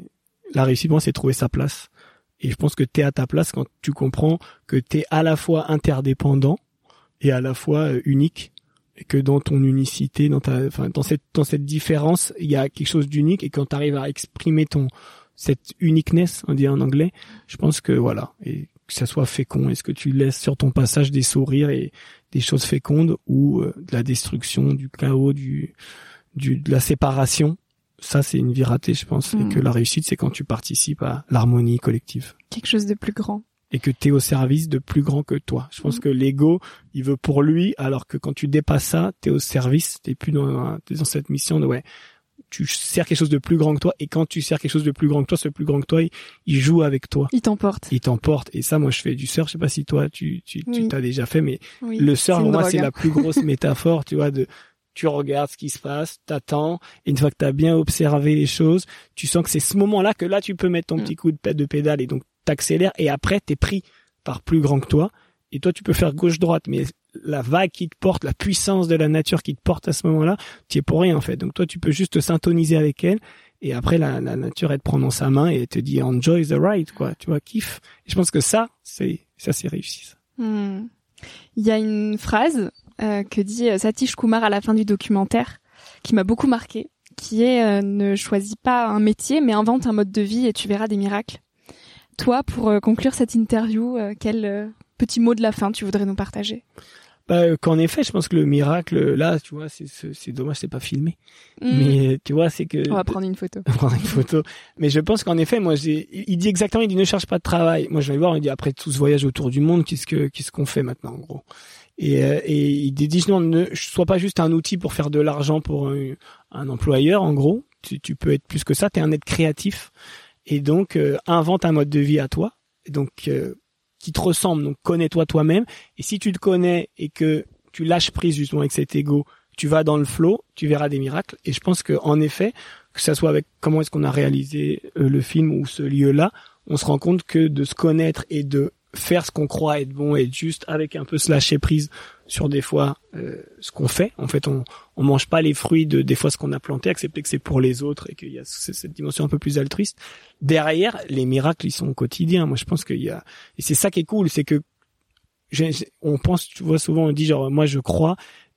Speaker 2: la réussite, moi, c'est trouver sa place. Et je pense que tu es à ta place quand tu comprends que tu es à la fois interdépendant et à la fois euh, unique. Et que dans ton unicité, dans ta, enfin, dans cette, dans cette différence, il y a quelque chose d'unique. Et quand tu arrives à exprimer ton, cette uniqueness, on dit en anglais, je pense que voilà, et que ça soit fécond, est-ce que tu laisses sur ton passage des sourires et des choses fécondes ou euh, de la destruction, du chaos, du, du, de la séparation, ça c'est une vie ratée, je pense, et que hmm. la réussite c'est quand tu participes à l'harmonie collective.
Speaker 1: Quelque chose de plus grand
Speaker 2: et que tu es au service de plus grand que toi. Je pense mm. que l'ego, il veut pour lui, alors que quand tu dépasses ça, tu es au service, tu plus dans, dans cette mission de ouais, tu sers quelque chose de plus grand que toi et quand tu sers quelque chose de plus grand que toi, ce plus grand que toi, il, joue avec toi.
Speaker 1: Il t'emporte.
Speaker 2: Il t'emporte et ça moi je fais du surf, je sais pas si toi tu tu tu t'as déjà fait mais le surf moi c'est la plus grosse [LAUGHS] métaphore, tu vois de tu regardes ce qui se passe, t'attends, et une fois que t'as bien observé les choses, tu sens que c'est ce moment-là que là tu peux mettre ton mm. petit coup de, pédale et donc t'accélères et après t'es pris par plus grand que toi et toi tu peux faire gauche droite mais la vague qui te porte, la puissance de la nature qui te porte à ce moment-là, tu es pour rien en fait. Donc toi tu peux juste te syntoniser avec elle et après la, nature elle te prend dans sa main et elle te dit enjoy the ride quoi, tu vois, kiffe. Et je pense que ça c'est ça c'est réussi.
Speaker 1: Hmm. Il y a une phrase euh, que dit euh, Satish Kumar à la fin du documentaire qui m'a beaucoup marqué, qui est euh, ne choisis pas un métier mais invente un mode de vie et tu verras des miracles. Toi, pour euh, conclure cette interview, quel petit mot de la fin tu voudrais nous partager?
Speaker 2: Bah, qu'en effet, je pense que le miracle, là, tu vois, c'est, c'est dommage, c'est pas filmé. Hmm. Mais tu vois, c'est que.
Speaker 1: On va prendre une photo. [LAUGHS]
Speaker 2: prendre une photo. Mais je pense qu'en effet, moi, j'ai, il dit exactement, il dit ne cherche pas de travail. Moi, je vais voir, il dit après tout ce voyage autour du monde, qu'est-ce que, qu'est-ce qu'on fait maintenant, en gros? Et, et il dit non, ne sois pas juste un outil pour faire de l'argent pour un, un employeur, en gros. Tu, tu peux être plus que ça. T'es un être créatif et donc euh, invente un mode de vie à toi, donc euh, qui te ressemble. Donc connais-toi toi-même. Et si tu te connais et que tu lâches prise justement avec cet ego, tu vas dans le flow, tu verras des miracles. Et je pense que en effet, que ça soit avec comment est-ce qu'on a réalisé euh, le film ou ce lieu-là, on se rend compte que de se connaître et de faire ce qu'on croit être bon et juste avec un peu se lâcher prise sur des fois euh, ce qu'on fait. En fait, on on mange pas les fruits de des fois ce qu'on a planté, accepter que c'est pour les autres et qu'il y a cette dimension un peu plus altruiste. Derrière, les miracles ils sont quotidiens. Moi, je pense qu'il y a et c'est ça qui est cool, c'est que on pense, tu vois, souvent on dit genre moi je crois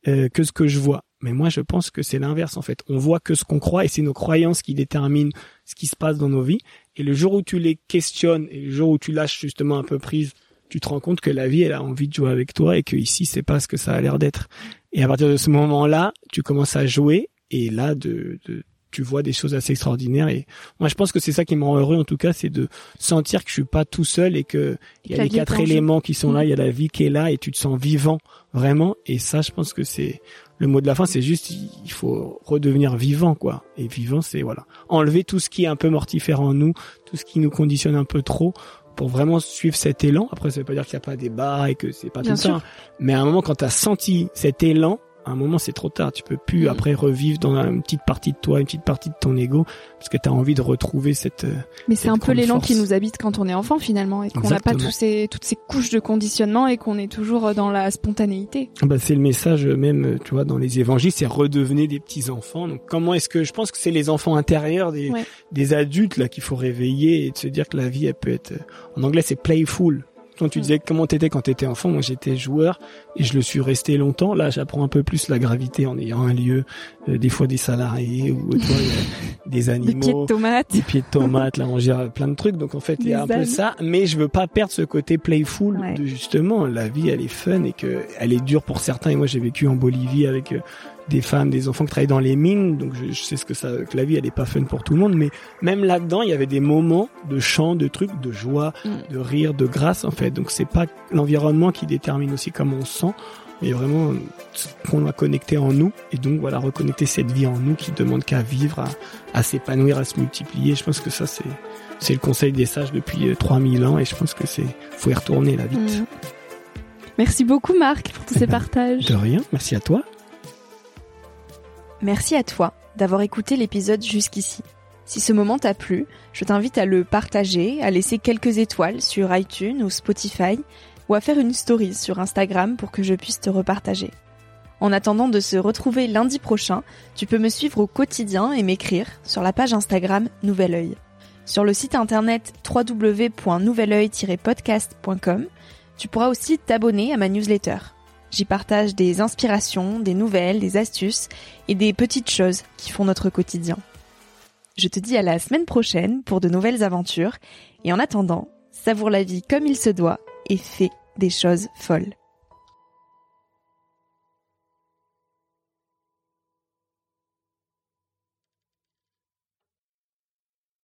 Speaker 2: euh, que ce que je vois. Mais moi, je pense que c'est l'inverse en fait. On voit que ce qu'on croit et c'est nos croyances qui déterminent ce qui se passe dans nos vies. Et le jour où tu les questionnes et le jour où tu lâches justement un peu prise, tu te rends compte que la vie, elle a envie de jouer avec toi et que ici, c'est pas ce que ça a l'air d'être. Et à partir de ce moment-là, tu commences à jouer et là, de, de tu vois des choses assez extraordinaires et moi je pense que c'est ça qui me rend heureux en tout cas c'est de sentir que je suis pas tout seul et que il y a les quatre éléments qui sont là il y a la vie qui est là et tu te sens vivant vraiment et ça je pense que c'est le mot de la fin, c'est juste il faut redevenir vivant, quoi. Et vivant, c'est voilà, enlever tout ce qui est un peu mortifère en nous, tout ce qui nous conditionne un peu trop, pour vraiment suivre cet élan. Après, ça veut pas dire qu'il n'y a pas des bas et que c'est pas tout ça. Mais à un moment, quand tu as senti cet élan, à un moment c'est trop tard. Tu peux plus
Speaker 1: Mm.
Speaker 2: après revivre dans une petite partie de toi, une petite partie de ton ego, parce que tu as envie de retrouver cette. euh,
Speaker 1: Mais c'est un peu l'élan qui nous habite quand on est enfant finalement et qu'on n'a pas tous ces, toutes ces couches de conditionnement et qu'on est toujours dans la spontanéité.
Speaker 2: Bah, c'est le message euh, même, euh, tu vois, dans les évangiles, c'est redevenez des petits enfants. Donc comment est-ce que je pense que c'est les enfants intérieurs des,
Speaker 1: Ouais.
Speaker 2: des adultes là qu'il faut réveiller et de se dire que la vie elle peut être. euh, En anglais c'est playful. Quand tu
Speaker 1: Mm.
Speaker 2: disais comment t'étais quand t'étais enfant, moi j'étais joueur et je le suis resté longtemps. Là j'apprends un peu plus la gravité en ayant un lieu, euh, des fois des salariés ou il y a des
Speaker 1: Des
Speaker 2: animaux
Speaker 1: pieds de tomates.
Speaker 2: des pieds de tomates, là on gère plein de trucs. Donc en fait il y a
Speaker 1: Des
Speaker 2: un peu ça, mais je veux pas perdre ce côté playful
Speaker 1: Ouais.
Speaker 2: de justement la vie elle est fun et que elle est dure pour certains. Et moi j'ai vécu en Bolivie avec euh, des femmes, des enfants qui travaillent dans les mines, donc je, je sais ce que ça, que la vie elle est pas fun pour tout le monde, mais même là-dedans il y avait des moments de chant, de trucs, de joie,
Speaker 1: Mm.
Speaker 2: de rire, de grâce en fait. Donc c'est pas l'environnement qui détermine aussi comment on se sent. Mais vraiment, ce qu'on a connecté en nous, et donc voilà, reconnecter cette vie en nous qui demande qu'à vivre, à, à s'épanouir, à se multiplier. Je pense que ça, c'est, c'est le conseil des sages depuis euh, 3000 ans, et je pense que c'est, faut y retourner là vite.
Speaker 1: Mm. Merci beaucoup Marc pour tous
Speaker 2: Eh
Speaker 1: ces
Speaker 2: ben,
Speaker 1: partages.
Speaker 2: De rien, merci à toi.
Speaker 1: Merci à toi d'avoir écouté l'épisode jusqu'ici. Si ce moment t'a plu, je t'invite à le partager, à laisser quelques étoiles sur iTunes ou Spotify, ou à faire une story sur Instagram pour que je puisse te repartager. En attendant de se retrouver lundi prochain, tu peux me suivre au quotidien et m'écrire sur la page Instagram Nouvel Oeil. Sur le site internet www.nouveloeil-podcast.com, tu pourras aussi t'abonner à ma newsletter. J'y partage des inspirations, des nouvelles, des astuces et des petites choses qui font notre quotidien. Je te dis à la semaine prochaine pour de nouvelles aventures et en attendant, savoure la vie comme il se doit et fais des choses folles.